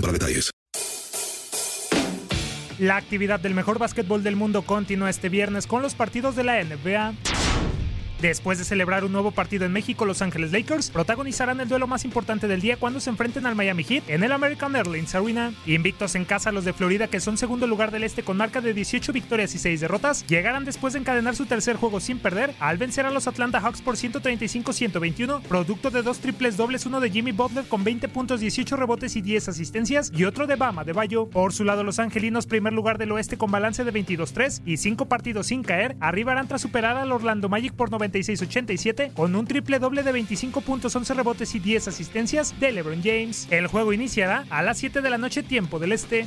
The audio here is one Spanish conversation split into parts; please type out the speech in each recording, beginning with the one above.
para detalles. La actividad del mejor básquetbol del mundo continúa este viernes con los partidos de la NBA. Después de celebrar un nuevo partido en México, Los Ángeles Lakers protagonizarán el duelo más importante del día cuando se enfrenten al Miami Heat en el American Airlines Arena. Invictos en casa, los de Florida, que son segundo lugar del este con marca de 18 victorias y 6 derrotas, llegarán después de encadenar su tercer juego sin perder al vencer a los Atlanta Hawks por 135-121, producto de dos triples dobles, uno de Jimmy Butler con 20 puntos, 18 rebotes y 10 asistencias, y otro de Bama de Bayo. Por su lado, los angelinos, primer lugar del oeste con balance de 22-3 y 5 partidos sin caer, arribarán tras superar al Orlando Magic por 96-87 con un triple doble de 25 puntos, 11 rebotes y 10 asistencias de LeBron James. El juego iniciará a las 7 de la noche tiempo del este.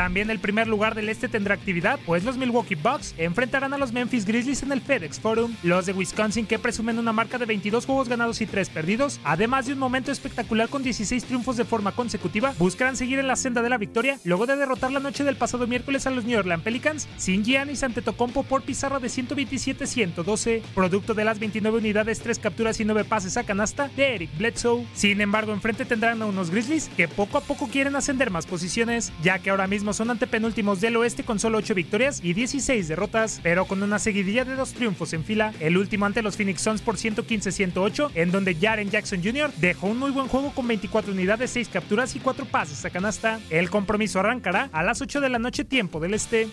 También el primer lugar del este tendrá actividad, pues los Milwaukee Bucks enfrentarán a los Memphis Grizzlies en el FedEx Forum. Los de Wisconsin, que presumen una marca de 22 juegos ganados y 3 perdidos, además de un momento espectacular con 16 triunfos de forma consecutiva, buscarán seguir en la senda de la victoria luego de derrotar la noche del pasado miércoles a los New Orleans Pelicans sin Giannis Antetokounmpo por pizarra de 127-112, producto de las 29 unidades, 3 capturas y 9 pases a canasta de Eric Bledsoe. Sin embargo, enfrente tendrán a unos Grizzlies que poco a poco quieren ascender más posiciones, ya que ahora mismo son antepenúltimos del oeste con solo 8 victorias y 16 derrotas, pero con una seguidilla de dos triunfos en fila. El último ante los Phoenix Suns por 115-108, en donde Jaren Jackson Jr. dejó un muy buen juego con 24 unidades, 6 capturas y 4 pases a canasta. El compromiso arrancará a las 8 de la noche tiempo del este.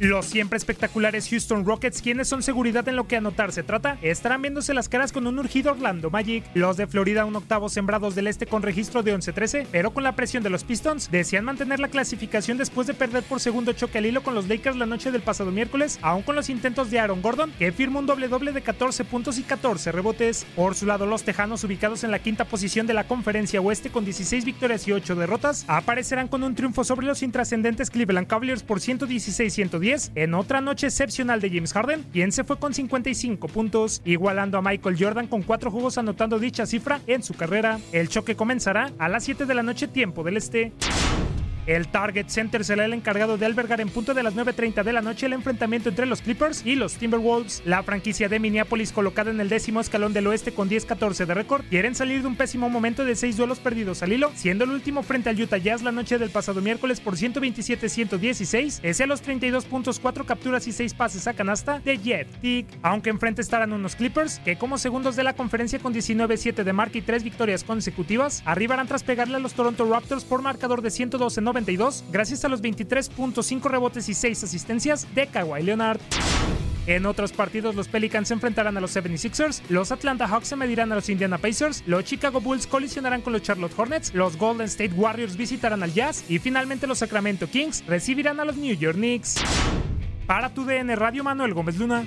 Los siempre espectaculares Houston Rockets, quienes son seguridad en lo que anotar se trata, estarán viéndose las caras con un urgido Orlando Magic. Los de Florida, un octavo sembrados del este con registro de 11-13, pero con la presión de los Pistons, desean mantener la clasificación después de perder por segundo choque al hilo con los Lakers la noche del pasado miércoles, aún con los intentos de Aaron Gordon, que firma un doble-doble de 14 puntos y 14 rebotes. Por su lado, los Tejanos, ubicados en la quinta posición de la conferencia oeste con 16 victorias y 8 derrotas, aparecerán con un triunfo sobre los intrascendentes Cleveland Cavaliers por 116-110 en otra noche excepcional de James Harden, quien se fue con 55 puntos, igualando a Michael Jordan con cuatro juegos anotando dicha cifra en su carrera. El choque comenzará a las 7 de la noche tiempo del este. El Target Center será el encargado de albergar en punto de las 9.30 de la noche el enfrentamiento entre los Clippers y los Timberwolves. La franquicia de Minneapolis, colocada en el décimo escalón del oeste con 10-14 de récord, quieren salir de un pésimo momento de seis duelos perdidos al hilo, siendo el último frente al Utah Jazz la noche del pasado miércoles por 127-116, ese a los 32 puntos, 4 capturas y 6 pases a canasta de Jet Tick. Aunque enfrente estarán unos Clippers, que como segundos de la conferencia con 19-7 de marca y 3 victorias consecutivas, arribarán tras pegarle a los Toronto Raptors por marcador de 112-90 gracias a los 23.5 rebotes y 6 asistencias de Kawhi Leonard. En otros partidos, los Pelicans se enfrentarán a los 76ers, los Atlanta Hawks se medirán a los Indiana Pacers, los Chicago Bulls colisionarán con los Charlotte Hornets, los Golden State Warriors visitarán al Jazz y finalmente los Sacramento Kings recibirán a los New York Knicks. Para tu DN Radio Manuel Gómez Luna.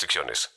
restricciones.